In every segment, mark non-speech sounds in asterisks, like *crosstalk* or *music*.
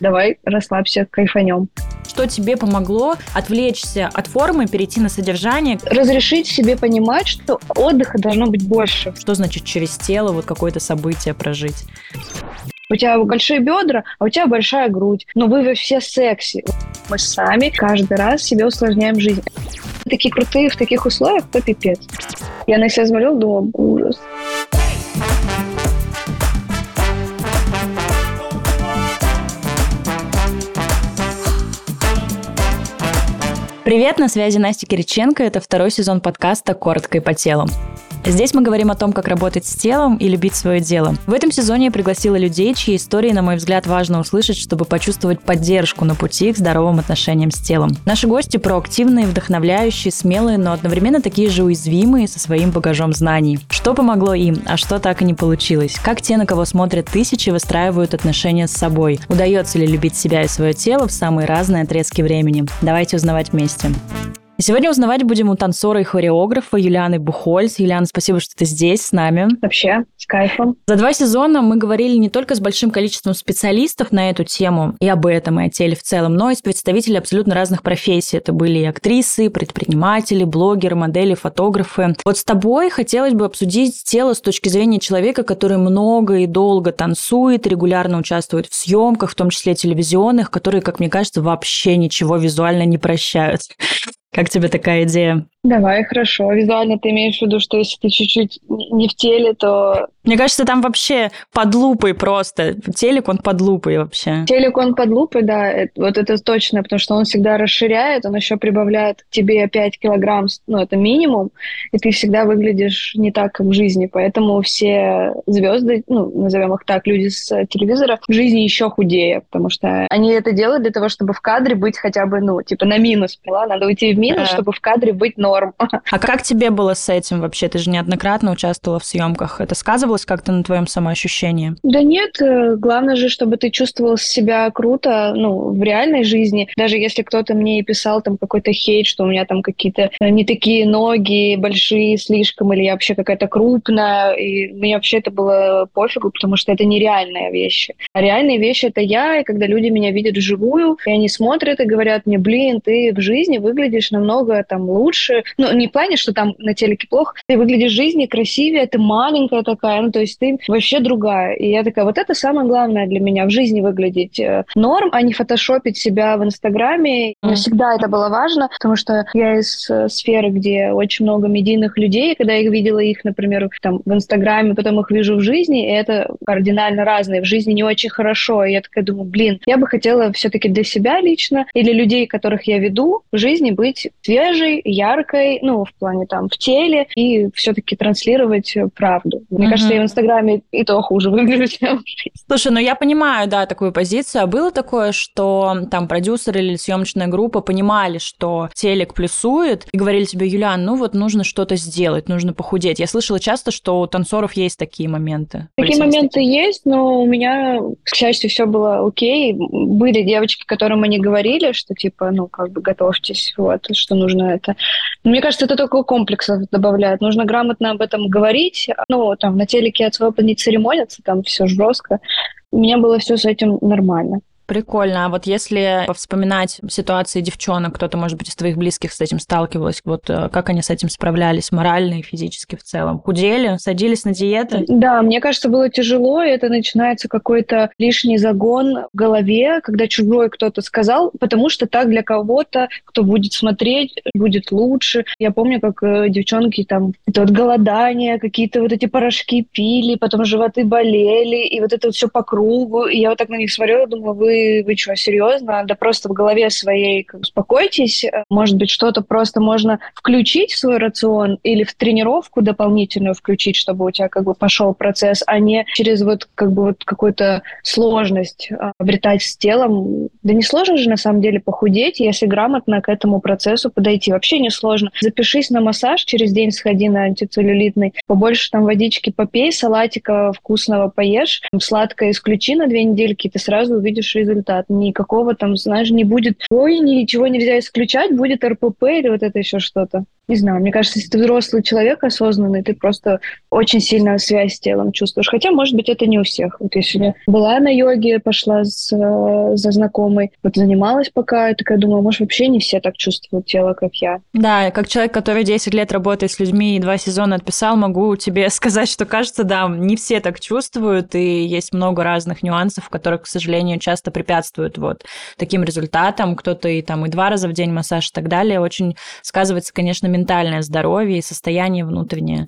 давай расслабься, кайфанем. Что тебе помогло отвлечься от формы, перейти на содержание? Разрешить себе понимать, что отдыха должно быть больше. Что значит через тело вот какое-то событие прожить? У тебя большие бедра, а у тебя большая грудь. Но вы все секси. Мы сами каждый раз себе усложняем жизнь. Такие крутые в таких условиях, то пипец. Я на себя смотрела, думала, ужас. Привет, на связи Настя Кириченко. Это второй сезон подкаста «Коротко и по телу». Здесь мы говорим о том, как работать с телом и любить свое дело. В этом сезоне я пригласила людей, чьи истории, на мой взгляд, важно услышать, чтобы почувствовать поддержку на пути к здоровым отношениям с телом. Наши гости проактивные, вдохновляющие, смелые, но одновременно такие же уязвимые со своим багажом знаний. Что помогло им, а что так и не получилось? Как те, на кого смотрят тысячи, выстраивают отношения с собой? Удается ли любить себя и свое тело в самые разные отрезки времени? Давайте узнавать вместе. system. Сегодня узнавать будем у танцора и хореографа Юлианы Бухольц. Юлиана, спасибо, что ты здесь с нами. Вообще, с кайфом. За два сезона мы говорили не только с большим количеством специалистов на эту тему и об этом, и о теле в целом, но и с представителями абсолютно разных профессий. Это были и актрисы, предприниматели, блогеры, модели, фотографы. Вот с тобой хотелось бы обсудить тело с точки зрения человека, который много и долго танцует, регулярно участвует в съемках, в том числе телевизионных, которые, как мне кажется, вообще ничего визуально не прощают. Как тебе такая идея? Давай, хорошо. Визуально ты имеешь в виду, что если ты чуть-чуть не в теле, то... Мне кажется, там вообще под лупой просто. Телек, он под лупой вообще. Телек, он под лупой, да. Вот это точно, потому что он всегда расширяет, он еще прибавляет тебе 5 килограмм, ну, это минимум, и ты всегда выглядишь не так, как в жизни. Поэтому все звезды, ну, назовем их так, люди с телевизора, в жизни еще худее, потому что они это делают для того, чтобы в кадре быть хотя бы, ну, типа на минус, поняла? Надо уйти в минус, чтобы в кадре быть норм норм. А как тебе было с этим вообще? Ты же неоднократно участвовала в съемках. Это сказывалось как-то на твоем самоощущении? Да нет, э, главное же, чтобы ты чувствовал себя круто, ну, в реальной жизни. Даже если кто-то мне писал там какой-то хейт, что у меня там какие-то э, не такие ноги большие слишком, или я вообще какая-то крупная, и мне вообще это было пофигу, потому что это нереальные вещи. А реальные вещи — это я, и когда люди меня видят вживую, и они смотрят и говорят мне, блин, ты в жизни выглядишь намного там лучше, ну, не в плане, что там на телеке плохо, ты выглядишь в жизни красивее, ты маленькая такая, ну, то есть ты вообще другая. И я такая, вот это самое главное для меня в жизни выглядеть э, норм, а не фотошопить себя в Инстаграме. Мне всегда это было важно, потому что я из э, сферы, где очень много медийных людей, когда я видела их, например, там в Инстаграме, потом их вижу в жизни, и это кардинально разные. В жизни не очень хорошо. И я такая думаю, блин, я бы хотела все-таки для себя лично и для людей, которых я веду, в жизни быть свежей, яркой, ну, в плане там в теле, и все-таки транслировать правду. Мне mm-hmm. кажется, в Инстаграме и то хуже выгляжу, *laughs* чем Слушай, ну я понимаю, да, такую позицию. А было такое, что там продюсер или съемочная группа понимали, что телек плюсует, и говорили тебе, Юлян, ну вот нужно что-то сделать, нужно похудеть. Я слышала часто, что у танцоров есть такие моменты. Такие моменты есть, но у меня, к счастью, все было окей. Были девочки, которым они говорили, что типа, ну, как бы готовьтесь, вот, что нужно это. Мне кажется, это только комплексов добавляет. Нужно грамотно об этом говорить. Ну, там, на телеке особо не церемонятся, там все жестко. У меня было все с этим нормально. Прикольно. А вот если вспоминать ситуации девчонок, кто-то, может быть, из твоих близких с этим сталкивалась, вот э, как они с этим справлялись морально и физически в целом? Худели, садились на диеты? Да, мне кажется, было тяжело, и это начинается какой-то лишний загон в голове, когда чужой кто-то сказал, потому что так для кого-то, кто будет смотреть, будет лучше. Я помню, как э, девчонки там, это вот голодание, какие-то вот эти порошки пили, потом животы болели, и вот это вот все по кругу. И я вот так на них смотрела, думаю, вы вы, что, серьезно? Да просто в голове своей как, успокойтесь. Может быть, что-то просто можно включить в свой рацион или в тренировку дополнительную включить, чтобы у тебя как бы пошел процесс, а не через вот как бы вот какую-то сложность а, обретать с телом. Да не сложно же на самом деле похудеть, если грамотно к этому процессу подойти. Вообще не сложно. Запишись на массаж, через день сходи на антицеллюлитный, побольше там водички попей, салатика вкусного поешь, сладкое исключи на две недельки, и ты сразу увидишь результат. Никакого там, знаешь, не будет, ой, ничего нельзя исключать, будет РПП или вот это еще что-то. Не знаю, мне кажется, если ты взрослый человек осознанный, ты просто очень сильно связь с телом чувствуешь. Хотя, может быть, это не у всех. Вот я сегодня была на йоге, пошла с, э, за знакомой, вот занималась пока, и такая думаю, может, вообще не все так чувствуют тело, как я. Да, как человек, который 10 лет работает с людьми и два сезона отписал, могу тебе *laughs* сказать, что кажется, да, не все так чувствуют, и есть много разных нюансов, которые, к сожалению, часто препятствуют вот таким результатам. Кто-то и там и два раза в день массаж и так далее. Очень сказывается, конечно, ментальное здоровье и состояние внутреннее.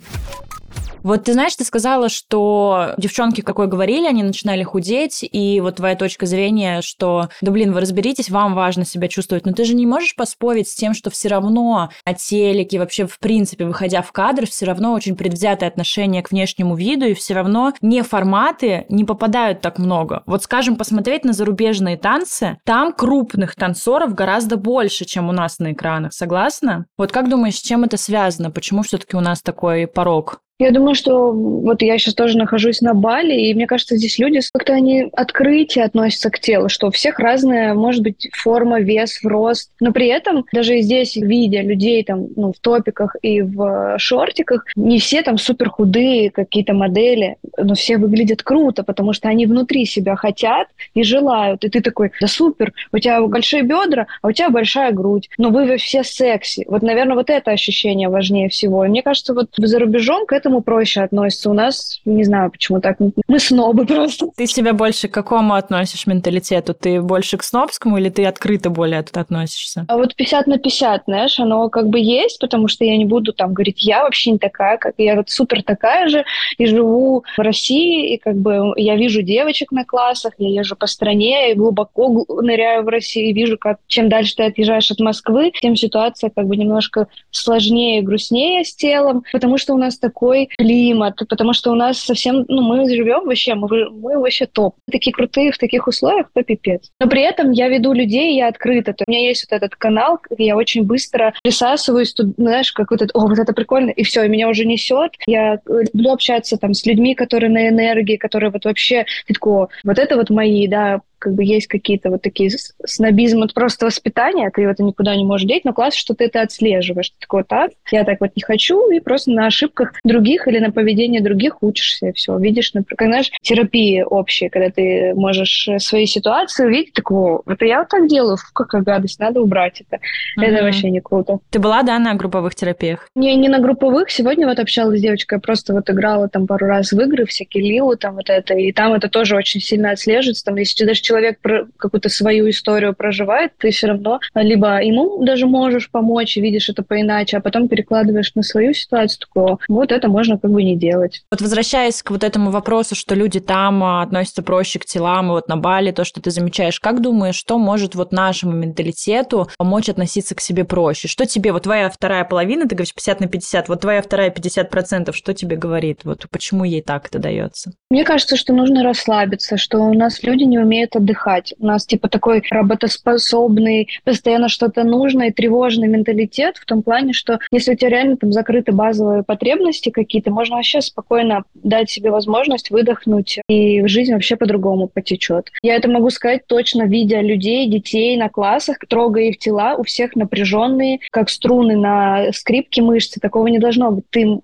Вот ты знаешь, ты сказала, что девчонки, какой говорили, они начинали худеть, и вот твоя точка зрения, что, да блин, вы разберитесь, вам важно себя чувствовать, но ты же не можешь поспорить с тем, что все равно на телеке, вообще в принципе, выходя в кадр, все равно очень предвзятое отношение к внешнему виду, и все равно не форматы не попадают так много. Вот, скажем, посмотреть на зарубежные танцы, там крупных танцоров гораздо больше, чем у нас на экранах, согласна? Вот как думаешь, с чем это связано? Почему все-таки у нас такой порог? Я думаю, что вот я сейчас тоже нахожусь на Бали, и мне кажется, здесь люди как-то они открытие относятся к телу, что у всех разная, может быть, форма, вес, рост. Но при этом даже здесь, видя людей там, ну, в топиках и в шортиках, не все там супер худые какие-то модели, но все выглядят круто, потому что они внутри себя хотят и желают. И ты такой, да супер, у тебя большие бедра, а у тебя большая грудь. Но вы все секси. Вот, наверное, вот это ощущение важнее всего. И мне кажется, вот за рубежом к этому этому проще относятся. У нас, не знаю, почему так. Мы снобы просто. Ты себя больше к какому относишь менталитету? Ты больше к снобскому или ты открыто более тут относишься? А вот 50 на 50, знаешь, оно как бы есть, потому что я не буду там говорить, я вообще не такая, как я вот супер такая же, и живу в России, и как бы я вижу девочек на классах, я езжу по стране, и глубоко ныряю в Россию, и вижу, как чем дальше ты отъезжаешь от Москвы, тем ситуация как бы немножко сложнее и грустнее с телом, потому что у нас такой другой климат, потому что у нас совсем, ну, мы живем вообще, мы, мы вообще топ. Такие крутые в таких условиях, то пипец. Но при этом я веду людей, я открыта. То у меня есть вот этот канал, я очень быстро присасываюсь, тут, знаешь, как вот это, о, вот это прикольно, и все, и меня уже несет. Я люблю общаться там с людьми, которые на энергии, которые вот вообще, ты такой, вот это вот мои, да, как бы есть какие-то вот такие снобизм, это просто воспитание, ты это никуда не можешь деть, но класс, что ты это отслеживаешь. Ты такой, так, я так вот не хочу, и просто на ошибках других или на поведении других учишься, и все. Видишь, например, знаешь, терапии общие, когда ты можешь свои ситуации увидеть, так, во, это я вот так делаю, фу, какая гадость, надо убрать это. Mm-hmm. Это вообще не круто. Ты была, да, на групповых терапиях? Не, не на групповых. Сегодня вот общалась с девочкой, я просто вот играла там пару раз в игры, всякие лилу, там вот это, и там это тоже очень сильно отслеживается, там, если даже человек какую-то свою историю проживает, ты все равно либо ему даже можешь помочь, и видишь это поиначе, а потом перекладываешь на свою ситуацию, такое, вот это можно как бы не делать. Вот возвращаясь к вот этому вопросу, что люди там а, относятся проще к телам, и вот на Бали, то, что ты замечаешь, как думаешь, что может вот нашему менталитету помочь относиться к себе проще? Что тебе, вот твоя вторая половина, ты говоришь 50 на 50, вот твоя вторая 50 процентов, что тебе говорит? Вот почему ей так это дается? Мне кажется, что нужно расслабиться, что у нас люди не умеют отдыхать. У нас типа такой работоспособный, постоянно что-то нужное, тревожный менталитет в том плане, что если у тебя реально там закрыты базовые потребности какие-то, можно вообще спокойно дать себе возможность выдохнуть, и жизнь вообще по-другому потечет. Я это могу сказать точно, видя людей, детей на классах, трогая их тела, у всех напряженные, как струны на скрипке мышцы. Такого не должно быть. Ты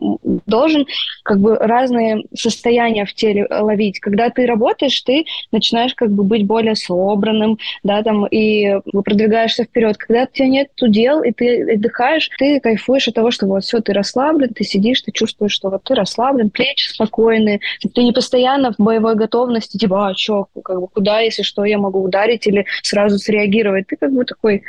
должен как бы разные состояния в теле ловить. Когда ты работаешь, ты начинаешь как бы быть более собранным, да, там, и продвигаешься вперед. Когда у тебя нет дел, и ты отдыхаешь, ты кайфуешь от того, что вот все, ты расслаблен, ты сидишь, ты чувствуешь, что вот ты расслаблен, плечи спокойные, ты не постоянно в боевой готовности, типа, а что, как бы, куда, если что, я могу ударить или сразу среагировать. Ты как бы такой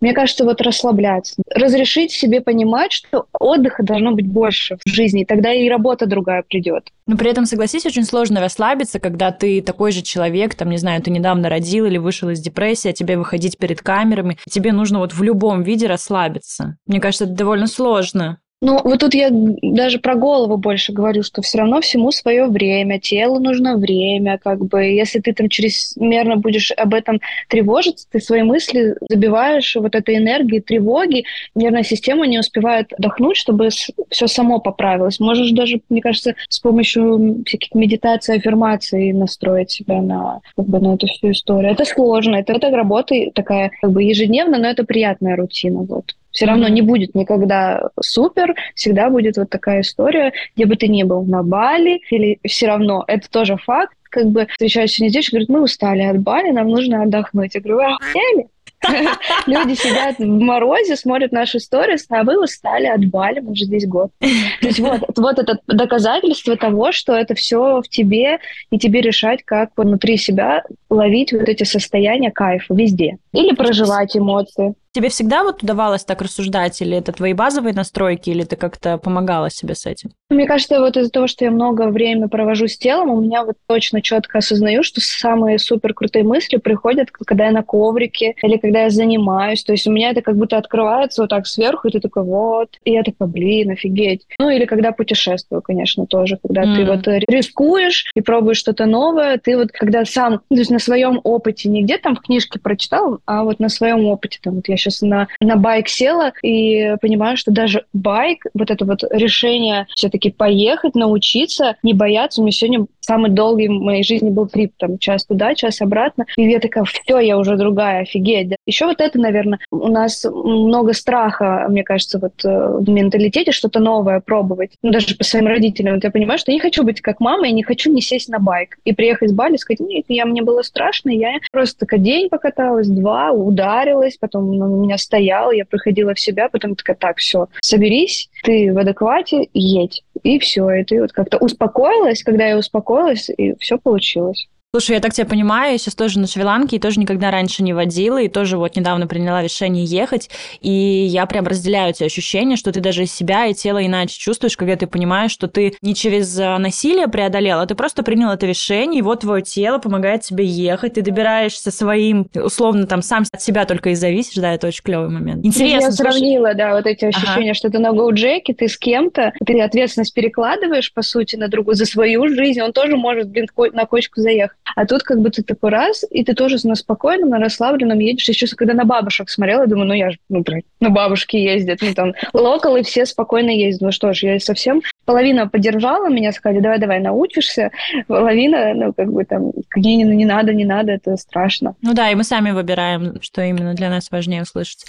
мне кажется, вот расслабляться. Разрешить себе понимать, что отдыха должно быть больше в жизни, тогда и работа другая придет. Но при этом, согласись, очень сложно расслабиться, когда ты такой же человек, там, не знаю, ты недавно родил или вышел из депрессии, а тебе выходить перед камерами, тебе нужно вот в любом виде расслабиться. Мне кажется, это довольно сложно. Ну, вот тут я даже про голову больше говорю, что все равно всему свое время, телу нужно время, как бы, если ты там чрезмерно будешь об этом тревожиться, ты свои мысли забиваешь вот этой энергией, тревоги, нервная система не успевает отдохнуть, чтобы все само поправилось. Можешь даже, мне кажется, с помощью всяких медитаций, аффирмаций настроить себя на, как бы, на эту всю историю. Это сложно, это, это работа такая как бы ежедневно, но это приятная рутина, вот Все равно не будет никогда супер, всегда будет вот такая история, где бы ты ни был, на Бали, или все равно, это тоже факт, как бы встречаюсь сегодня здесь, говорят, мы устали от Бали, нам нужно отдохнуть. Я говорю, вы охуели? *laughs* Люди сидят в морозе, смотрят наши сторис, а вы устали от Бали, мы уже здесь год. *laughs* То есть вот, вот это доказательство того, что это все в тебе, и тебе решать, как внутри себя ловить вот эти состояния кайфа везде. Или проживать эмоции. Тебе всегда вот удавалось так рассуждать, или это твои базовые настройки, или ты как-то помогала себе с этим? Мне кажется, вот из-за того, что я много времени провожу с телом, у меня вот точно четко осознаю, что самые супер крутые мысли приходят, когда я на коврике или когда я занимаюсь. То есть у меня это как будто открывается вот так сверху, и ты такой, вот. И я такая, блин, офигеть. Ну или когда путешествую, конечно, тоже. Когда mm. ты вот рискуешь и пробуешь что-то новое, ты вот когда сам, то есть на своем опыте, не где там в книжке прочитал, а вот на своем опыте, там вот я сейчас на, на байк села и понимаю, что даже байк, вот это вот решение все-таки поехать, научиться, не бояться. У меня сегодня самый долгий в моей жизни был трип, там, час туда, час обратно. И я такая, все, я уже другая, офигеть. Еще вот это, наверное, у нас много страха, мне кажется, вот э, в менталитете что-то новое пробовать. Ну, даже по своим родителям. Вот я понимаю, что я не хочу быть как мама, я не хочу не сесть на байк и приехать с Бали сказать, нет, я, мне было страшно, я просто такая день покаталась, два, ударилась, потом у меня стоял, я приходила в себя, потом такая, так, все, соберись, ты в адеквате, едь. И все, и ты вот как-то успокоилась, когда я успокоилась, и все получилось. Слушай, я так тебя понимаю, я сейчас тоже на Шри-Ланке и тоже никогда раньше не водила, и тоже вот недавно приняла решение ехать, и я прям разделяю эти ощущения, что ты даже себя и тело иначе чувствуешь, когда ты понимаешь, что ты не через а, насилие преодолел, а ты просто принял это решение, и вот твое тело помогает тебе ехать, ты добираешься своим, условно, там, сам от себя только и зависишь, да, это очень клевый момент. Интересно. Я сравнила, да, вот эти ощущения, ага. что ты на гоу-джеке, ты с кем-то, ты ответственность перекладываешь, по сути, на другую, за свою жизнь, он тоже может, блин, на кочку заехать. А тут как бы ты такой раз, и ты тоже на спокойном, на расслабленном едешь. Еще когда на бабушек смотрела, думаю, ну я же, ну, на бабушки ездят, ну там, локалы все спокойно ездят. Ну что ж, я совсем... Половина поддержала меня, сказали, давай-давай, научишься. Половина, ну, как бы там, не, не надо, не надо, это страшно. Ну да, и мы сами выбираем, что именно для нас важнее услышать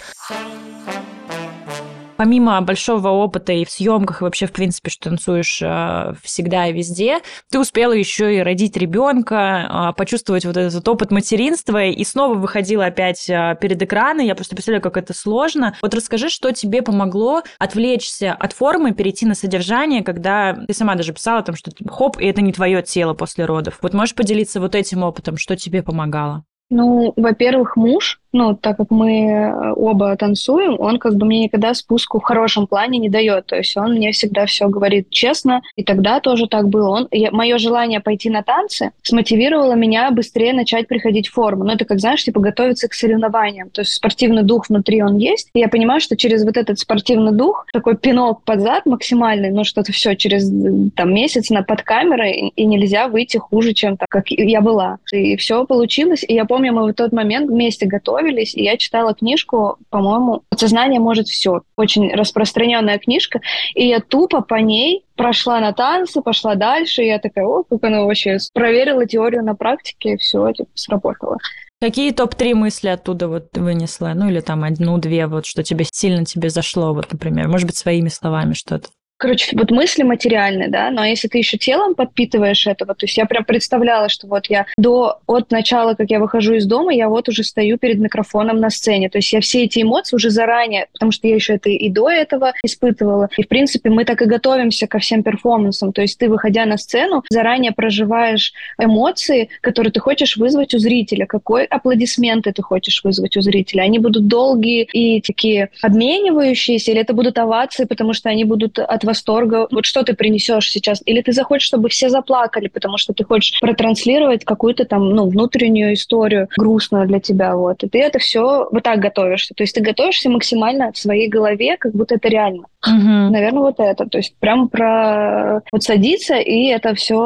помимо большого опыта и в съемках, и вообще, в принципе, что танцуешь э, всегда и везде, ты успела еще и родить ребенка, э, почувствовать вот этот опыт материнства, и снова выходила опять э, перед экраны. Я просто представляю, как это сложно. Вот расскажи, что тебе помогло отвлечься от формы, перейти на содержание, когда ты сама даже писала там, что хоп, и это не твое тело после родов. Вот можешь поделиться вот этим опытом, что тебе помогало? Ну, во-первых, муж, ну, так как мы э, оба танцуем, он как бы мне никогда спуску в хорошем плане не дает. То есть он мне всегда все говорит честно, и тогда тоже так было. Он, я, мое желание пойти на танцы смотивировало меня быстрее начать приходить в форму. Ну, это как, знаешь, типа готовиться к соревнованиям. То есть спортивный дух внутри он есть. И я понимаю, что через вот этот спортивный дух, такой пинок под зад максимальный, ну, что-то все через там месяц на под камерой, и нельзя выйти хуже, чем так, как я была. И все получилось. И я помню, мы в тот момент вместе готовились, и я читала книжку, по-моему, «Подсознание может все». Очень распространенная книжка, и я тупо по ней прошла на танцы, пошла дальше, и я такая, о, как она вообще проверила теорию на практике, и все, типа, сработало. Какие топ-3 мысли оттуда вот вынесла? Ну, или там одну-две, вот что тебе сильно тебе зашло, вот, например. Может быть, своими словами что-то. Короче, вот мысли материальные, да, но если ты еще телом подпитываешь этого, то есть я прям представляла, что вот я до, от начала, как я выхожу из дома, я вот уже стою перед микрофоном на сцене, то есть я все эти эмоции уже заранее, потому что я еще это и до этого испытывала, и в принципе мы так и готовимся ко всем перформансам, то есть ты, выходя на сцену, заранее проживаешь эмоции, которые ты хочешь вызвать у зрителя, какой аплодисменты ты хочешь вызвать у зрителя, они будут долгие и такие обменивающиеся, или это будут овации, потому что они будут от восторга. Вот что ты принесешь сейчас? Или ты захочешь, чтобы все заплакали, потому что ты хочешь протранслировать какую-то там, ну, внутреннюю историю грустную для тебя, вот. И ты это все вот так готовишься. То есть ты готовишься максимально в своей голове, как будто это реально. Угу. Наверное, вот это. То есть прям про вот садиться и это все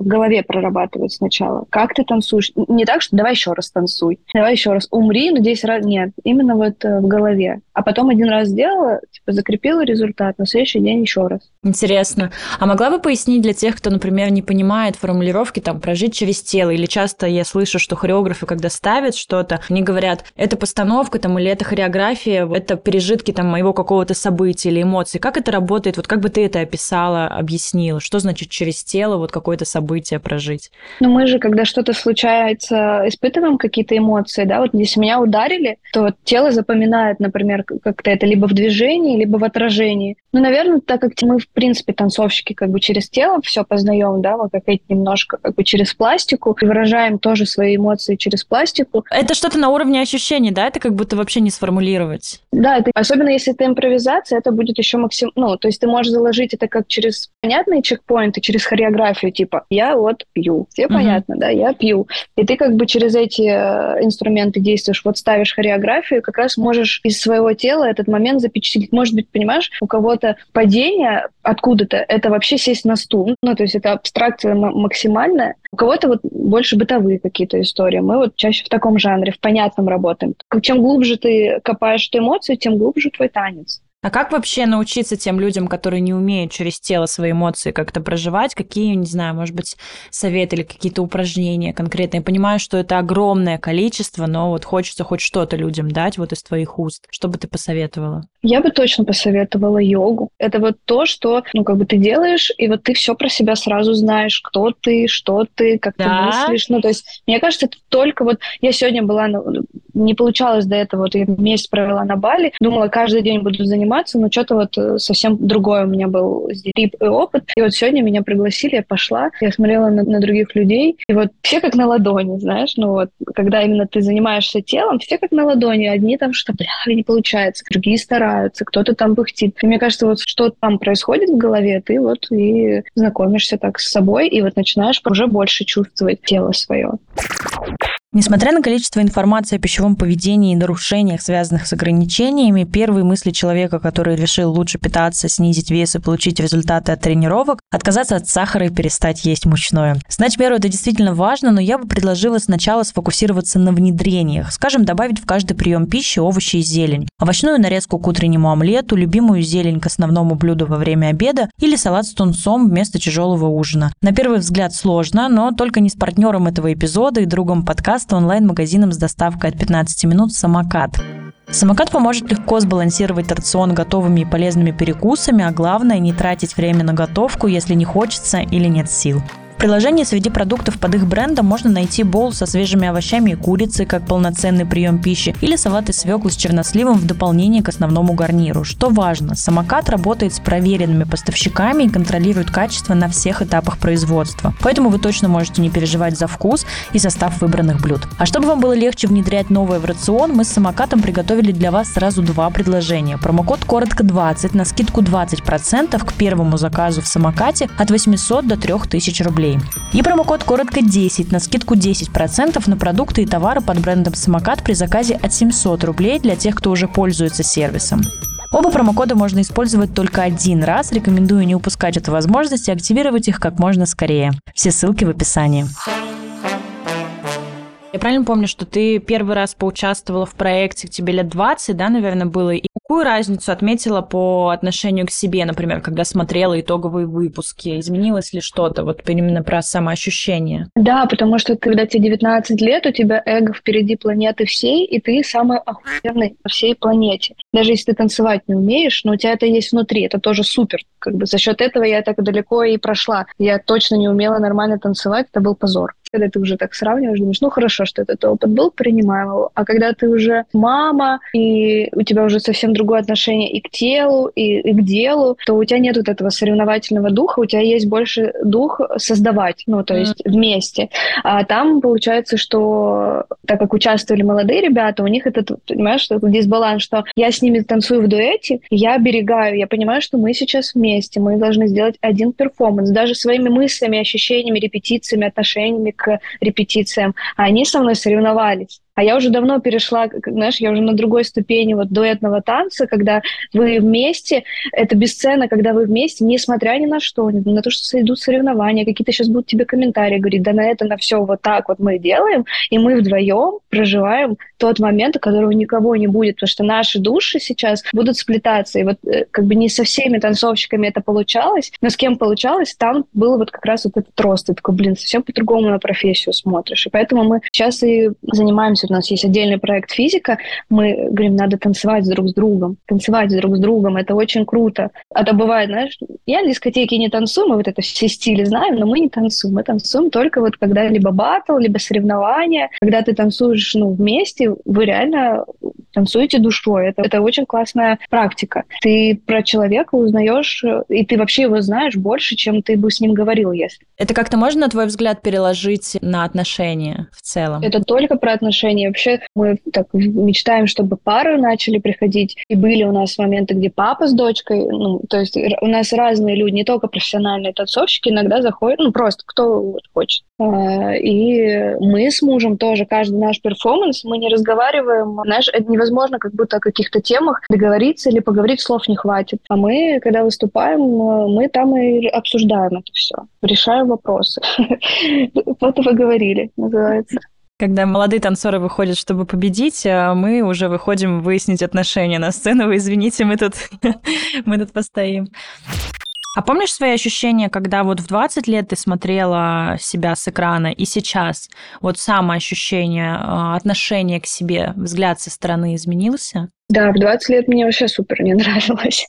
в голове прорабатывать сначала. Как ты танцуешь? Не так, что давай еще раз танцуй, давай еще раз умри, но 10 раз нет. Именно вот э, в голове. А потом один раз сделала, типа закрепила результат, на следующий день еще раз. Интересно. А могла бы пояснить для тех, кто, например, не понимает формулировки там прожить через тело? Или часто я слышу, что хореографы, когда ставят что-то, они говорят, это постановка там или это хореография, это пережитки там моего какого-то события или эмоций. Как это работает? Вот как бы ты это описала, объяснила? Что значит через тело вот какое-то событие прожить? Ну мы же, когда что-то случается, испытываем какие-то эмоции, да? Вот если меня ударили, то тело запоминает, например, как-то это либо в движении, либо в отражении. Ну, наверное, так как мы, в принципе, танцовщики как бы через тело все познаем, да, вот как эти немножко как бы через пластику, и выражаем тоже свои эмоции через пластику. Это что-то на уровне ощущений, да? Это как будто вообще не сформулировать. Да, это, особенно если это импровизация, это будет еще максим... Ну, то есть ты можешь заложить это как через понятные чекпоинты, через хореографию, типа я вот пью. Все uh-huh. понятно, да, я пью. И ты как бы через эти э, инструменты действуешь, вот ставишь хореографию, как раз можешь из своего тела этот момент запечатлеть. Может быть, понимаешь, у кого-то падение откуда-то, это вообще сесть на стул. Ну, то есть это абстракция максимальная. У кого-то вот больше бытовые какие-то истории. Мы вот чаще в таком жанре, в понятном работаем. Чем глубже ты копаешь эту эмоцию, тем глубже твой танец. А как вообще научиться тем людям, которые не умеют через тело свои эмоции как-то проживать? Какие, не знаю, может быть, советы или какие-то упражнения конкретные? Я понимаю, что это огромное количество, но вот хочется хоть что-то людям дать вот из твоих уст. Что бы ты посоветовала? Я бы точно посоветовала йогу. Это вот то, что, ну, как бы ты делаешь, и вот ты все про себя сразу знаешь, кто ты, что ты, как да? ты мыслишь. Ну, то есть, мне кажется, это только вот... Я сегодня была... Не получалось до этого, вот я месяц провела на Бали, думала, каждый день буду заниматься заниматься, но что-то вот э, совсем другое у меня был здесь опыт. И вот сегодня меня пригласили, я пошла, я смотрела на, на других людей, и вот все как на ладони, знаешь, ну вот, когда именно ты занимаешься телом, все как на ладони, одни там что, бля, не получается, другие стараются, кто-то там пыхтит. И мне кажется, вот что там происходит в голове, ты вот и знакомишься так с собой, и вот начинаешь уже больше чувствовать тело свое. Несмотря на количество информации о пищевом поведении и нарушениях, связанных с ограничениями, первые мысли человека, который решил лучше питаться, снизить вес и получить результаты от тренировок, отказаться от сахара и перестать есть мучное. Знать меру это действительно важно, но я бы предложила сначала сфокусироваться на внедрениях. Скажем, добавить в каждый прием пищи овощи и зелень, овощную нарезку к утреннему омлету, любимую зелень к основному блюду во время обеда или салат с тунцом вместо тяжелого ужина. На первый взгляд сложно, но только не с партнером этого эпизода и другом подкаста подкаста онлайн-магазином с доставкой от 15 минут «Самокат». Самокат поможет легко сбалансировать рацион готовыми и полезными перекусами, а главное не тратить время на готовку, если не хочется или нет сил приложении среди продуктов под их брендом можно найти бол со свежими овощами и курицей как полноценный прием пищи или салат из свеклы с черносливом в дополнение к основному гарниру. Что важно, самокат работает с проверенными поставщиками и контролирует качество на всех этапах производства. Поэтому вы точно можете не переживать за вкус и состав выбранных блюд. А чтобы вам было легче внедрять новое в рацион, мы с самокатом приготовили для вас сразу два предложения. Промокод коротко 20 на скидку 20% к первому заказу в самокате от 800 до 3000 рублей рублей. И промокод коротко 10 на скидку 10% на продукты и товары под брендом «Самокат» при заказе от 700 рублей для тех, кто уже пользуется сервисом. Оба промокода можно использовать только один раз. Рекомендую не упускать эту возможность и активировать их как можно скорее. Все ссылки в описании. Я правильно помню, что ты первый раз поучаствовала в проекте, тебе лет 20, да, наверное, было, и какую разницу отметила по отношению к себе, например, когда смотрела итоговые выпуски? Изменилось ли что-то вот именно про самоощущение? Да, потому что когда тебе 19 лет, у тебя эго впереди планеты всей, и ты самый охуенный на всей планете. Даже если ты танцевать не умеешь, но у тебя это есть внутри, это тоже супер. Как бы за счет этого я так далеко и прошла. Я точно не умела нормально танцевать, это был позор когда ты уже так сравниваешь, думаешь, ну хорошо, что этот опыт был, принимаем его. А когда ты уже мама, и у тебя уже совсем другое отношение и к телу, и, и к делу, то у тебя нет вот этого соревновательного духа, у тебя есть больше дух создавать, ну, то есть mm. вместе. А там получается, что так как участвовали молодые ребята, у них этот, понимаешь, этот дисбаланс, что я с ними танцую в дуэте, я оберегаю, я понимаю, что мы сейчас вместе, мы должны сделать один перформанс, даже своими мыслями, ощущениями, репетициями, отношениями к репетициям, а они со мной соревновались. А я уже давно перешла, знаешь, я уже на другой ступени вот дуэтного танца, когда вы вместе, это бесценно, когда вы вместе, несмотря ни на что, на то, что сойдут соревнования, какие-то сейчас будут тебе комментарии говорить, да на это, на все вот так вот мы делаем, и мы вдвоем проживаем тот момент, которого никого не будет, потому что наши души сейчас будут сплетаться. И вот э, как бы не со всеми танцовщиками это получалось, но с кем получалось, там был вот как раз вот этот рост. Ты такой, блин, совсем по-другому на профессию смотришь. И поэтому мы сейчас и занимаемся, у нас есть отдельный проект физика, мы говорим, надо танцевать друг с другом, танцевать друг с другом, это очень круто. А то бывает, знаешь, я на дискотеке не танцую, мы вот это все стили знаем, но мы не танцуем, мы танцуем только вот когда либо батл, либо соревнования, когда ты танцуешь ну, вместе, вы реально танцуете душой. Это, это очень классная практика. Ты про человека узнаешь, и ты вообще его знаешь больше, чем ты бы с ним говорил, если. Это как-то можно, на твой взгляд, переложить на отношения в целом? Это только про отношения. Вообще мы так мечтаем, чтобы пары начали приходить. И были у нас моменты, где папа с дочкой, ну, то есть у нас разные люди, не только профессиональные танцовщики, иногда заходят, ну, просто кто вот хочет. А, и мы с мужем тоже, каждый наш перформанс, мы не разговариваем, знаешь, это невозможно как будто о каких-то темах договориться или поговорить, слов не хватит. А мы, когда выступаем, мы там и обсуждаем это все, решаем вопросы. *laughs* Вот и вы говорили, называется. Когда молодые танцоры выходят, чтобы победить, а мы уже выходим выяснить отношения на сцену. Вы извините, мы тут, *laughs* мы тут постоим. А помнишь свои ощущения, когда вот в 20 лет ты смотрела себя с экрана, и сейчас вот самоощущение, а, отношение к себе, взгляд со стороны изменился? Да, в 20 лет мне вообще супер не *laughs* нравилось.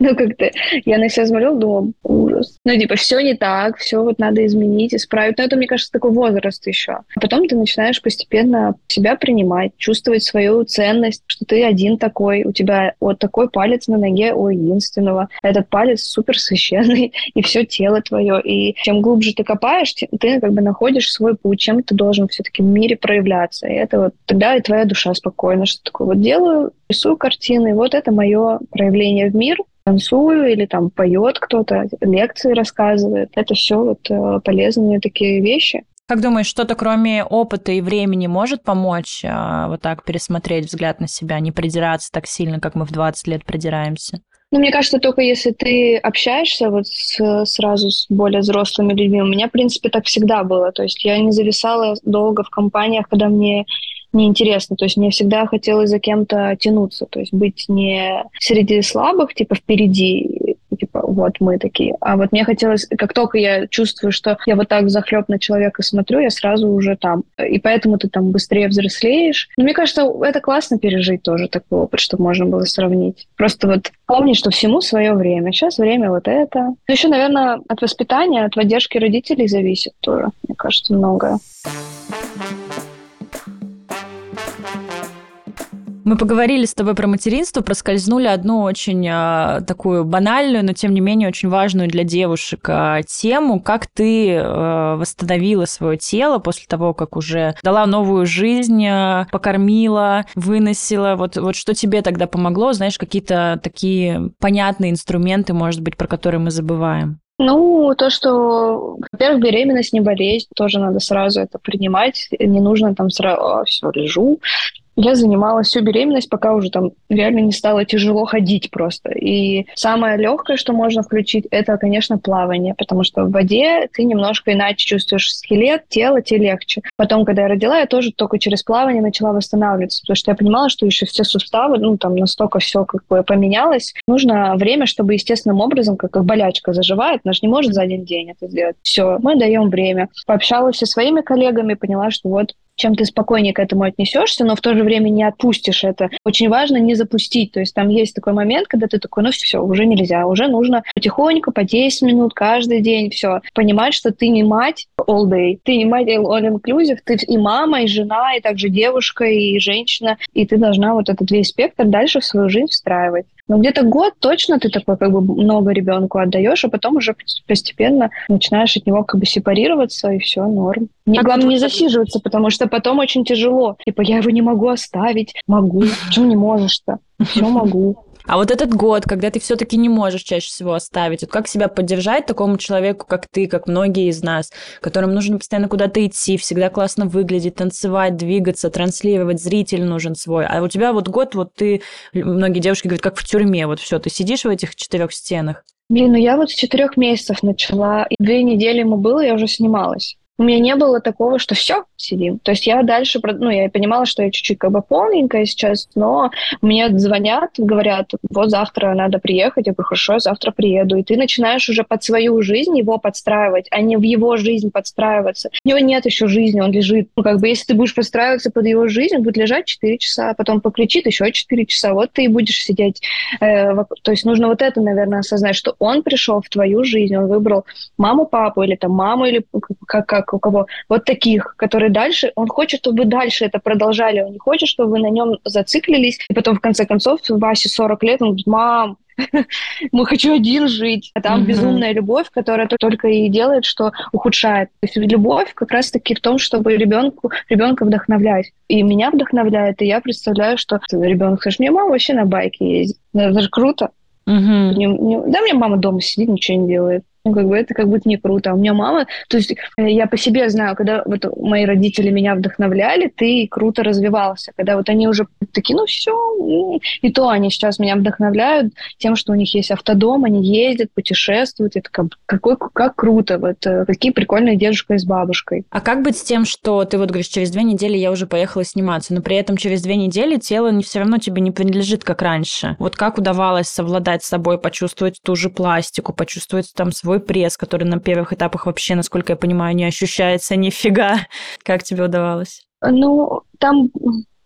ну, как-то я на себя смотрела, думала, ужас. Ну, типа, все не так, все вот надо изменить, исправить. Но это, мне кажется, такой возраст еще. А потом ты начинаешь постепенно себя принимать, чувствовать свою ценность, что ты один такой, у тебя вот такой палец на ноге у единственного. Этот палец супер священный, *laughs* и все тело твое. И чем глубже ты копаешь, ты как бы находишь свой путь, чем ты должен все-таки в мире проявляться. И это вот тогда и твоя душа спокойна, что такое вот делаю, рисую картины, вот это мое проявление в мир, танцую или там поет кто-то, лекции рассказывает. Это все вот э, полезные такие вещи. Как думаешь, что-то кроме опыта и времени может помочь а, вот так пересмотреть взгляд на себя, не придираться так сильно, как мы в 20 лет придираемся? Ну, мне кажется, только если ты общаешься вот с, сразу с более взрослыми людьми. У меня, в принципе, так всегда было. То есть я не зависала долго в компаниях, когда мне неинтересно. То есть мне всегда хотелось за кем-то тянуться, то есть быть не среди слабых, типа впереди, типа вот мы такие. А вот мне хотелось, как только я чувствую, что я вот так захлеб на человека смотрю, я сразу уже там. И поэтому ты там быстрее взрослеешь. Но мне кажется, это классно пережить тоже такой опыт, чтобы можно было сравнить. Просто вот помнить, что всему свое время. Сейчас время вот это. Но еще, наверное, от воспитания, от поддержки родителей зависит тоже, мне кажется, многое. Мы поговорили с тобой про материнство, проскользнули одну очень э, такую банальную, но тем не менее очень важную для девушек э, тему. Как ты э, восстановила свое тело после того, как уже дала новую жизнь, э, покормила, выносила? Вот, вот что тебе тогда помогло? Знаешь, какие-то такие понятные инструменты, может быть, про которые мы забываем? Ну, то, что, во-первых, беременность не болезнь, тоже надо сразу это принимать. Не нужно там сразу, все, лежу, я занималась всю беременность, пока уже там реально не стало тяжело ходить просто. И самое легкое, что можно включить, это, конечно, плавание, потому что в воде ты немножко иначе чувствуешь скелет, тело, тебе легче. Потом, когда я родила, я тоже только через плавание начала восстанавливаться, потому что я понимала, что еще все суставы, ну, там настолько все как бы поменялось. Нужно время, чтобы естественным образом, как, как болячка заживает, она же не может за один день это сделать. Все, мы даем время. Пообщалась со своими коллегами, поняла, что вот чем ты спокойнее к этому отнесешься, но в то же время не отпустишь это. Очень важно не запустить. То есть там есть такой момент, когда ты такой, ну все, уже нельзя, уже нужно потихоньку, по 10 минут каждый день, все. Понимать, что ты не мать all day, ты не мать all inclusive, ты и мама, и жена, и также девушка, и женщина, и ты должна вот этот весь спектр дальше в свою жизнь встраивать. Но где-то год точно ты такой как бы много ребенку отдаешь, а потом уже постепенно начинаешь от него как бы сепарироваться, и все, норм. Мне а главное не засиживаться, потому что потом очень тяжело. Типа, я его не могу оставить. Могу. Почему не можешь-то? Все могу. А вот этот год, когда ты все-таки не можешь чаще всего оставить, вот как себя поддержать такому человеку, как ты, как многие из нас, которым нужно постоянно куда-то идти, всегда классно выглядеть, танцевать, двигаться, транслировать, зритель нужен свой. А у тебя вот год, вот ты, многие девушки говорят, как в тюрьме, вот все, ты сидишь в этих четырех стенах. Блин, ну я вот с четырех месяцев начала. И две недели ему было, я уже снималась у меня не было такого, что все, сидим. То есть я дальше, ну, я понимала, что я чуть-чуть как бы полненькая сейчас, но мне звонят, говорят, вот завтра надо приехать. Я говорю, хорошо, я завтра приеду. И ты начинаешь уже под свою жизнь его подстраивать, а не в его жизнь подстраиваться. У него нет еще жизни, он лежит. Ну, как бы, если ты будешь подстраиваться под его жизнь, он будет лежать 4 часа, а потом покричит еще 4 часа. Вот ты и будешь сидеть. Э, то есть нужно вот это, наверное, осознать, что он пришел в твою жизнь, он выбрал маму, папу или там маму, или как, как у кого, вот таких, которые дальше, он хочет, чтобы вы дальше это продолжали, он не хочет, чтобы вы на нем зациклились, и потом, в конце концов, Васе 40 лет, он говорит, мам, *laughs* мы хочу один жить. А там mm-hmm. безумная любовь, которая только и делает, что ухудшает. То есть любовь как раз-таки в том, чтобы ребенку, ребенка вдохновлять. И меня вдохновляет, и я представляю, что ребенок скажет, мне мама вообще на байке ездит. Ну, это же круто. Mm-hmm. Не, не, да, мне мама дома сидит, ничего не делает. Ну, как бы это как будто не круто. А у меня мама, то есть э, я по себе знаю, когда вот мои родители меня вдохновляли, ты круто развивался. Когда вот они уже такие, ну все, и то они сейчас меня вдохновляют тем, что у них есть автодом, они ездят, путешествуют. Это как, какой, как круто, вот э, какие прикольные дедушка с бабушкой. А как быть с тем, что ты вот говоришь, через две недели я уже поехала сниматься, но при этом через две недели тело не все равно тебе не принадлежит, как раньше. Вот как удавалось совладать с собой, почувствовать ту же пластику, почувствовать там свой свой пресс, который на первых этапах вообще, насколько я понимаю, не ощущается нифига. *laughs* Как тебе удавалось? Ну, там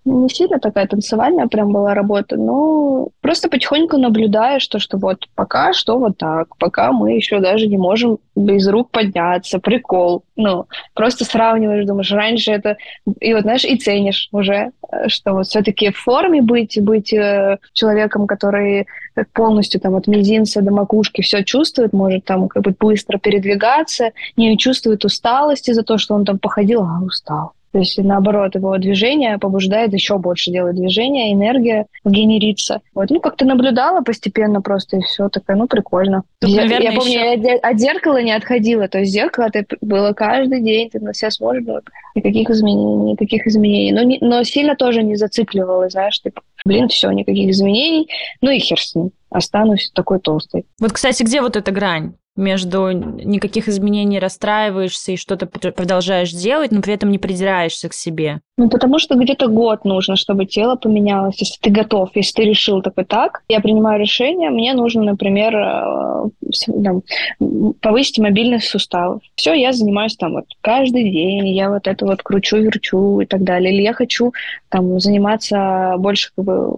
не сильно такая танцевальная прям была работа, но просто потихоньку наблюдаешь то, что вот пока что вот так, пока мы еще даже не можем без рук подняться, прикол. Ну, просто сравниваешь, думаешь, раньше это... И вот, знаешь, и ценишь уже, что вот все-таки в форме быть, быть э, человеком, который полностью там от мизинца до макушки все чувствует, может там как бы быстро передвигаться, не чувствует усталости за то, что он там походил, а устал то есть, наоборот, его движение побуждает еще больше делать движения, энергия генерится. Вот, ну, как-то наблюдала постепенно просто, и все такое, ну, прикольно. Тут, я, наверное, я помню, еще... я от зеркала не отходила. То есть зеркало это было каждый день, ты на себя смотришь, вот, никаких изменений, никаких изменений. Но, не, но сильно тоже не зацикливалась, знаешь, типа, блин, все, никаких изменений, ну и хер с ним останусь такой толстой. Вот, кстати, где вот эта грань? Между никаких изменений расстраиваешься и что-то продолжаешь делать, но при этом не придираешься к себе? Ну, потому что где-то год нужно, чтобы тело поменялось. Если ты готов, если ты решил такой так, я принимаю решение, мне нужно, например, э, там, повысить мобильность суставов. Все, я занимаюсь там вот каждый день, я вот это вот кручу, верчу и так далее. Или я хочу там заниматься больше как бы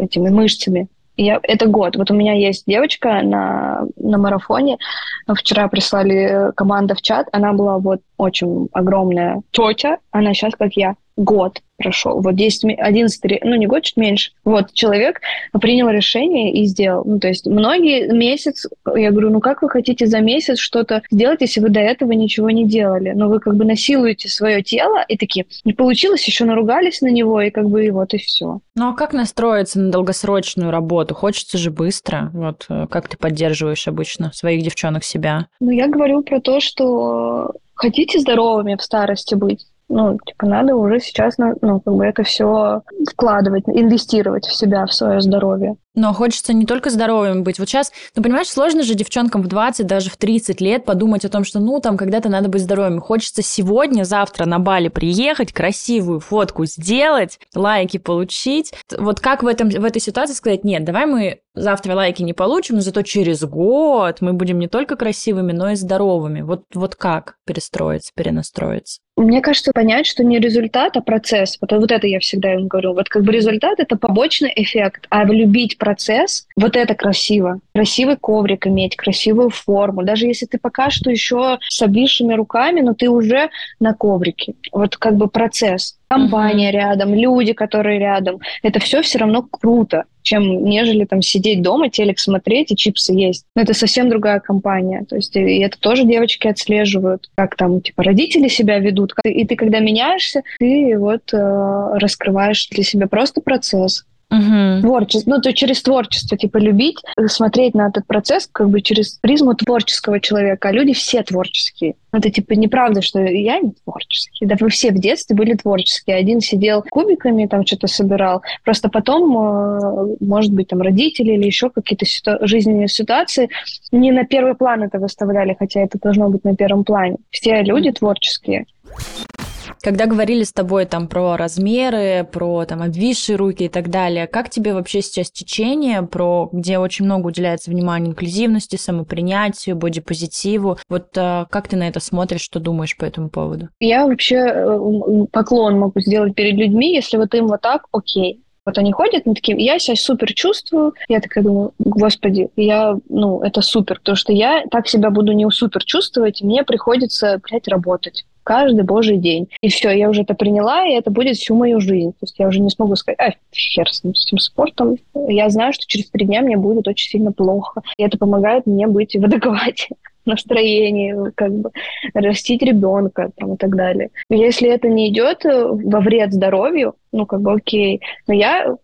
этими мышцами. Я, это год. Вот у меня есть девочка на, на марафоне. Вчера прислали команда в чат. Она была вот очень огромная тетя. Она сейчас как я. Год прошел. Вот 10, 11, ну не год, чуть меньше. Вот человек принял решение и сделал. Ну, то есть многие месяц, я говорю, ну как вы хотите за месяц что-то сделать, если вы до этого ничего не делали? Но вы как бы насилуете свое тело и такие, не получилось, еще наругались на него, и как бы и вот и все. Ну а как настроиться на долгосрочную работу? Хочется же быстро. Вот э, как ты поддерживаешь обычно своих девчонок себя? Ну я говорю про то, что хотите здоровыми в старости быть, ну, типа, надо уже сейчас, ну, как бы это все вкладывать, инвестировать в себя, в свое здоровье. Но хочется не только здоровым быть. Вот сейчас, ну, понимаешь, сложно же девчонкам в 20, даже в 30 лет подумать о том, что, ну, там, когда-то надо быть здоровым. Хочется сегодня, завтра на Бали приехать, красивую фотку сделать, лайки получить. Вот как в, этом, в этой ситуации сказать, нет, давай мы завтра лайки не получим, но зато через год мы будем не только красивыми, но и здоровыми. Вот, вот как перестроиться, перенастроиться? Мне кажется, понять, что не результат, а процесс. Вот, вот это я всегда им говорю. Вот как бы результат — это побочный эффект, а влюбить процесс, вот это красиво. Красивый коврик иметь, красивую форму. Даже если ты пока что еще с обвисшими руками, но ты уже на коврике. Вот как бы процесс. Компания mm-hmm. рядом, люди, которые рядом. Это все все равно круто чем нежели там сидеть дома, телек смотреть и чипсы есть. Но это совсем другая компания. То есть и это тоже девочки отслеживают, как там типа родители себя ведут. И ты когда меняешься, ты вот э, раскрываешь для себя просто процесс Угу. Творчество, ну, то через творчество, типа, любить, смотреть на этот процесс как бы через призму творческого человека, а люди все творческие. Это, типа, неправда, что я не творческий. Да вы все в детстве были творческие. Один сидел кубиками, там что-то собирал. Просто потом, э, может быть, там родители или еще какие-то ситу... жизненные ситуации не на первый план это выставляли, хотя это должно быть на первом плане. Все люди творческие. Когда говорили с тобой там про размеры, про там обвисшие руки и так далее, как тебе вообще сейчас течение, про где очень много уделяется внимания инклюзивности, самопринятию, бодипозитиву? Вот а, как ты на это смотришь, что думаешь по этому поводу? Я вообще э, поклон могу сделать перед людьми, если вот им вот так, окей, вот они ходят, они такие, я себя супер чувствую. Я такая думаю, господи, я, ну, это супер, потому что я так себя буду не супер чувствовать, мне приходится, блядь, работать каждый божий день. И все, я уже это приняла, и это будет всю мою жизнь. То есть я уже не смогу сказать, а, хер с, этим спортом. Я знаю, что через три дня мне будет очень сильно плохо. И это помогает мне быть в адеквате *laughs* настроении, как бы растить ребенка там, и так далее. Если это не идет во вред здоровью, ну, как бы окей. Но я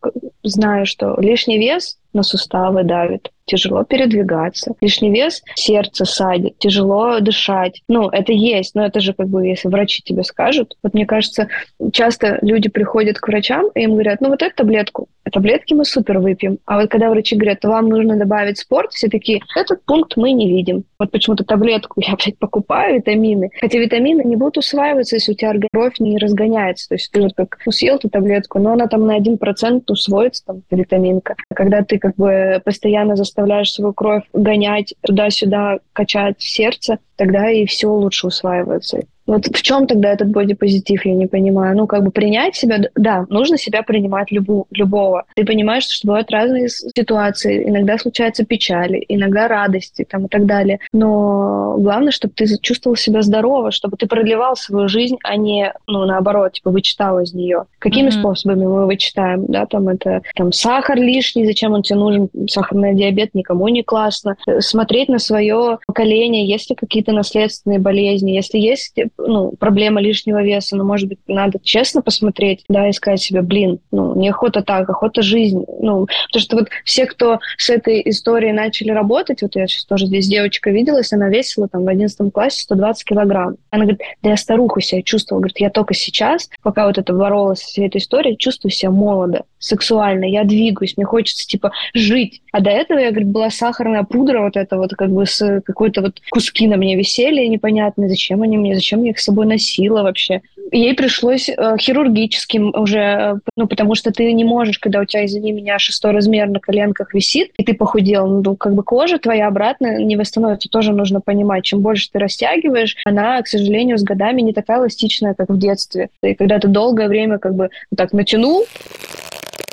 знаю, что лишний вес на суставы давит, тяжело передвигаться. Лишний вес сердце садит, тяжело дышать. Ну, это есть, но это же как бы, если врачи тебе скажут. Вот мне кажется, часто люди приходят к врачам, и им говорят, ну, вот эту таблетку, таблетки мы супер выпьем. А вот когда врачи говорят, вам нужно добавить спорт, все такие, этот пункт мы не видим. Вот почему-то таблетку я, блядь, покупаю, витамины. Хотя витамины не будут усваиваться, если у тебя кровь не разгоняется. То есть ты вот как ну, ты таблетку, но она там на 1% усвоится, там, витаминка. Когда ты как бы постоянно заставляешь свою кровь гонять туда-сюда, качать сердце, тогда и все лучше усваивается. Вот в чем тогда этот бодипозитив, я не понимаю. Ну, как бы принять себя, да, нужно себя принимать любу, любого. Ты понимаешь, что бывают разные ситуации, иногда случаются печали, иногда радости там, и так далее. Но главное, чтобы ты чувствовал себя здорово, чтобы ты продлевал свою жизнь, а не, ну, наоборот, типа, вычитал из нее. Какими mm-hmm. способами мы вычитаем, да, там это, там, сахар лишний, зачем он тебе нужен, сахарный диабет никому не классно. Смотреть на свое поколение, есть ли какие-то наследственные болезни, если есть ну, проблема лишнего веса, но, может быть, надо честно посмотреть, да, и сказать себе, блин, ну, не охота так, охота жизнь. Ну, потому что вот все, кто с этой историей начали работать, вот я сейчас тоже здесь девочка виделась, она весила там в 11 классе 120 килограмм. Она говорит, да я старуху себя чувствовала. Говорит, я только сейчас, пока вот это боролась с всей этой историей, чувствую себя молодо, сексуально, я двигаюсь, мне хочется, типа, жить. А до этого, я, говорит, была сахарная пудра вот это вот как бы с какой-то вот куски на мне висели непонятно, зачем они мне, зачем я их с собой носила вообще. Ей пришлось э, хирургическим уже, э, ну, потому что ты не можешь, когда у тебя, извини меня, шестой размер на коленках висит, и ты похудел, ну, как бы кожа твоя обратно не восстановится, тоже нужно понимать. Чем больше ты растягиваешь, она, к сожалению, с годами не такая эластичная, как в детстве. И когда ты долгое время как бы так натянул,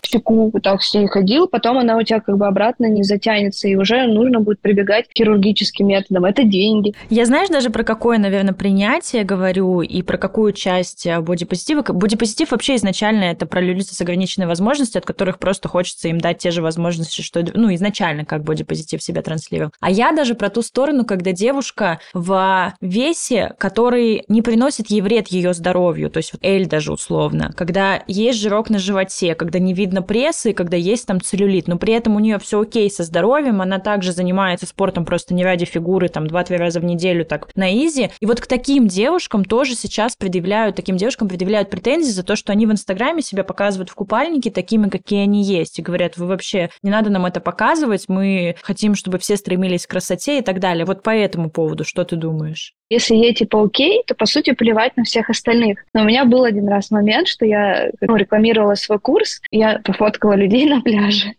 всеку так с ней ходил, потом она у тебя как бы обратно не затянется, и уже нужно будет прибегать к хирургическим методам. Это деньги. Я знаешь даже про какое, наверное, принятие говорю и про какую часть э, бодипозитива. Бодипозитив вообще изначально это про людей с ограниченной возможностью, от которых просто хочется им дать те же возможности, что, ну, изначально как бодипозитив себя транслировал. А я даже про ту сторону, когда девушка в весе, который не приносит ей вред ее здоровью, то есть вот Эль даже условно, когда есть жирок на животе, когда не видно прессы, когда есть там целлюлит, но при этом у нее все окей со здоровьем, она также занимается спортом просто не ради фигуры, там, два-три раза в неделю так на изи. И вот к таким девушкам тоже сейчас предъявляют, таким девушкам предъявляют претензии за то, что они в Инстаграме себя показывают в купальнике такими, какие они есть, и говорят, вы вообще, не надо нам это показывать, мы хотим, чтобы все стремились к красоте и так далее. Вот по этому поводу что ты думаешь? Если ей типа окей, то по сути плевать на всех остальных. Но у меня был один раз момент, что я ну, рекламировала свой курс, я пофоткала людей *laughs* на пляже.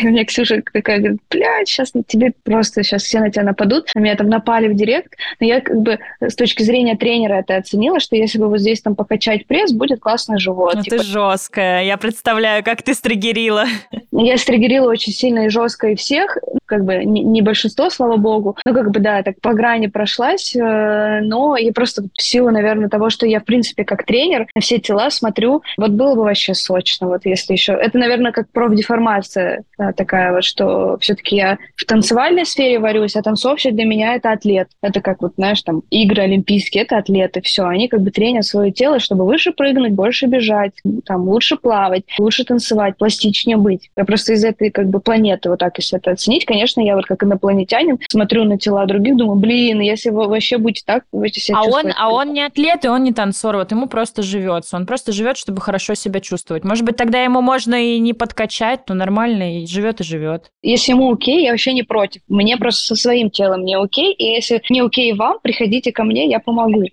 И у меня Ксюша такая говорит, блядь, сейчас тебе просто, сейчас все на тебя нападут. На меня там напали в директ. Но я как бы с точки зрения тренера это оценила, что если бы вот здесь там покачать пресс, будет классный живот. Ну типа... ты жесткая. Я представляю, как ты стригерила. *laughs* Я стригерила очень сильно и жестко и всех, как бы не, не большинство, слава богу, ну как бы да, так по грани прошлась, э, но я просто в силу, наверное, того, что я в принципе как тренер на все тела смотрю, вот было бы вообще сочно, вот если еще, это, наверное, как профдеформация да, такая вот, что все-таки я в танцевальной сфере варюсь, а танцовщик для меня это атлет, это как вот, знаешь, там игры олимпийские, это атлеты, все, они как бы тренят свое тело, чтобы выше прыгнуть, больше бежать, там лучше плавать, лучше танцевать, пластичнее быть. Я просто из этой как бы планеты вот так, если это оценить, конечно, я вот как инопланетянин смотрю на тела других, думаю, блин, если вы вообще будете так, вы будете себя а он, а он не атлет, и он не танцор, вот ему просто живется. Он просто живет, чтобы хорошо себя чувствовать. Может быть, тогда ему можно и не подкачать, но нормально, и живет и живет. Если ему окей, я вообще не против. Мне просто со своим телом не окей, и если не окей вам, приходите ко мне, я помогу.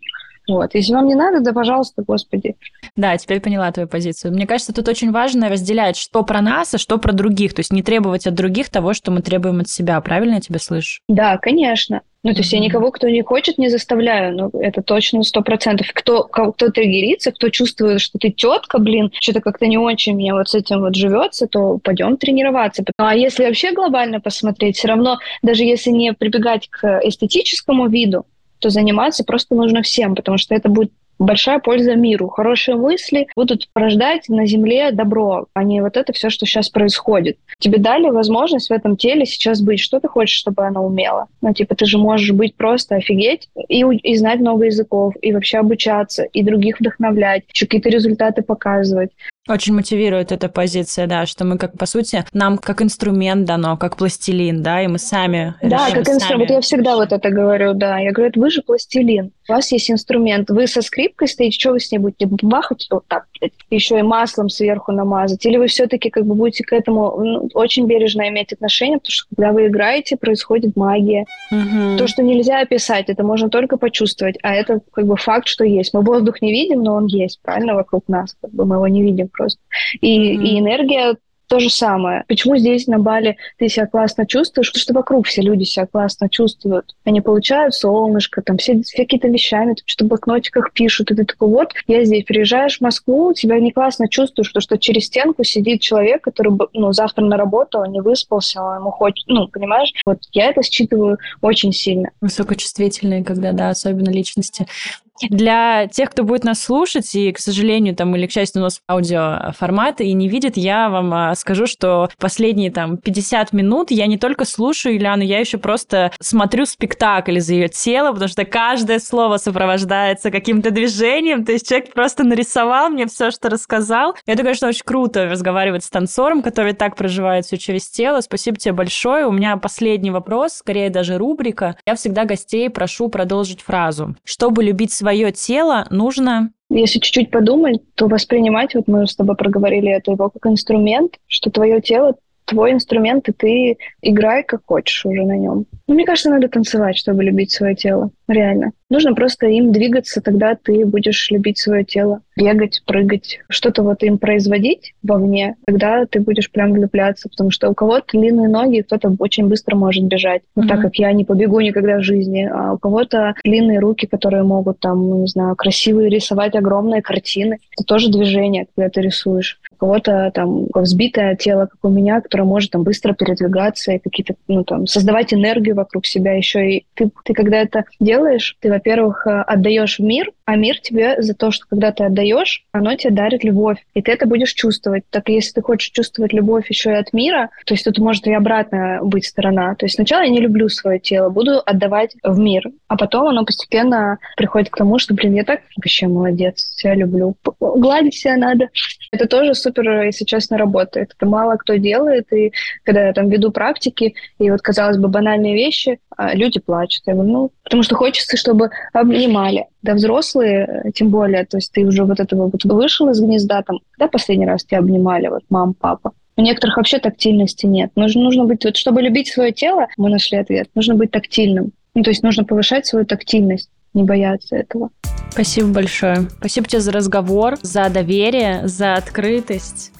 Вот. Если вам не надо, да, пожалуйста, господи. Да, теперь поняла твою позицию. Мне кажется, тут очень важно разделять, что про нас, а что про других. То есть не требовать от других того, что мы требуем от себя. Правильно я тебя слышу? Да, конечно. Ну, то есть я никого, кто не хочет, не заставляю. Но это точно сто процентов. Кто, кто триггерится, кто чувствует, что ты тетка, блин, что-то как-то не очень мне вот с этим вот живется, то пойдем тренироваться. А если вообще глобально посмотреть, все равно, даже если не прибегать к эстетическому виду, то заниматься просто нужно всем, потому что это будет большая польза миру. Хорошие мысли будут порождать на Земле добро, а не вот это все, что сейчас происходит. Тебе дали возможность в этом теле сейчас быть. Что ты хочешь, чтобы оно умело? Ну, типа, ты же можешь быть просто офигеть и, и знать много языков, и вообще обучаться, и других вдохновлять, еще какие-то результаты показывать. Очень мотивирует эта позиция, да, что мы как, по сути, нам как инструмент дано, как пластилин, да, и мы сами Да, как инструмент. Вот я всегда вот это говорю, да. Я говорю, вы же пластилин. У вас есть инструмент. Вы со скрипкой стоите, что вы с ней будете бахать вот так, еще и маслом сверху намазать? Или вы все-таки как бы будете к этому ну, очень бережно иметь отношение, потому что когда вы играете, происходит магия. Угу. То, что нельзя описать, это можно только почувствовать, а это как бы факт, что есть. Мы воздух не видим, но он есть, правильно, вокруг нас. Как бы мы его не видим просто. И, mm-hmm. и энергия то же самое. Почему здесь на Бали ты себя классно чувствуешь? Потому что вокруг все люди себя классно чувствуют. Они получают солнышко, там все, все какие-то вещами, там что-то в блокнотиках пишут. И ты такой, вот, я здесь, приезжаешь в Москву, тебя не классно чувствуешь, потому что через стенку сидит человек, который ну, завтра на работу, он не выспался, он ему хочет, ну, понимаешь? Вот я это считываю очень сильно. Высокочувствительные, когда, да, особенно личности. Для тех, кто будет нас слушать, и, к сожалению, там, или, к счастью, у нас аудиоформат и не видит, я вам а, скажу, что последние там 50 минут я не только слушаю Ильяну, я еще просто смотрю спектакль из ее тела, потому что каждое слово сопровождается каким-то движением, то есть человек просто нарисовал мне все, что рассказал. Это, конечно, очень круто разговаривать с танцором, который так проживает все через тело. Спасибо тебе большое. У меня последний вопрос, скорее даже рубрика. Я всегда гостей прошу продолжить фразу. Чтобы любить свое тело, нужно если чуть-чуть подумать, то воспринимать, вот мы с тобой проговорили это его как инструмент, что твое тело твой инструмент, и ты играй как хочешь уже на нем. Ну, мне кажется, надо танцевать, чтобы любить свое тело. Реально. Нужно просто им двигаться, тогда ты будешь любить свое тело. Бегать, прыгать, что-то вот им производить вовне, тогда ты будешь прям влюбляться, потому что у кого-то длинные ноги, кто-то очень быстро может бежать. Но mm-hmm. так как я не побегу никогда в жизни, а у кого-то длинные руки, которые могут там, ну, не знаю, красивые рисовать огромные картины. Это тоже движение, когда ты рисуешь. У кого-то там взбитое тело, как у меня, которое может там быстро передвигаться и какие-то, ну, там, создавать энергию вокруг себя еще. И ты, ты когда это делаешь, ты, во-первых, э, отдаешь в мир, а мир тебе за то, что когда ты отдаешь, оно тебе дарит любовь. И ты это будешь чувствовать. Так если ты хочешь чувствовать любовь еще и от мира, то есть тут может и обратно быть сторона. То есть сначала я не люблю свое тело, буду отдавать в мир. А потом оно постепенно приходит к тому, что, блин, я так вообще молодец, себя люблю. Гладить себя надо. Это тоже супер, если честно, работает. Это мало кто делает. И когда я там веду практики, и вот, казалось бы, банальные вещи, а люди плачут. Я говорю, ну, потому что хочется, чтобы обнимали. Да взрослые, э, тем более, то есть ты уже вот этого вот вышел из гнезда, там, когда последний раз тебя обнимали, вот мам, папа? У некоторых вообще тактильности нет. Нужно, нужно быть, вот, чтобы любить свое тело, мы нашли ответ, нужно быть тактильным. Ну, то есть нужно повышать свою тактильность, не бояться этого. Спасибо большое. Спасибо тебе за разговор, за доверие, за открытость.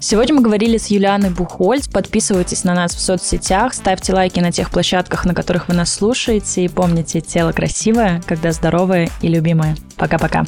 Сегодня мы говорили с Юлианой Бухольц. Подписывайтесь на нас в соцсетях, ставьте лайки на тех площадках, на которых вы нас слушаете. И помните, тело красивое, когда здоровое и любимое. Пока-пока.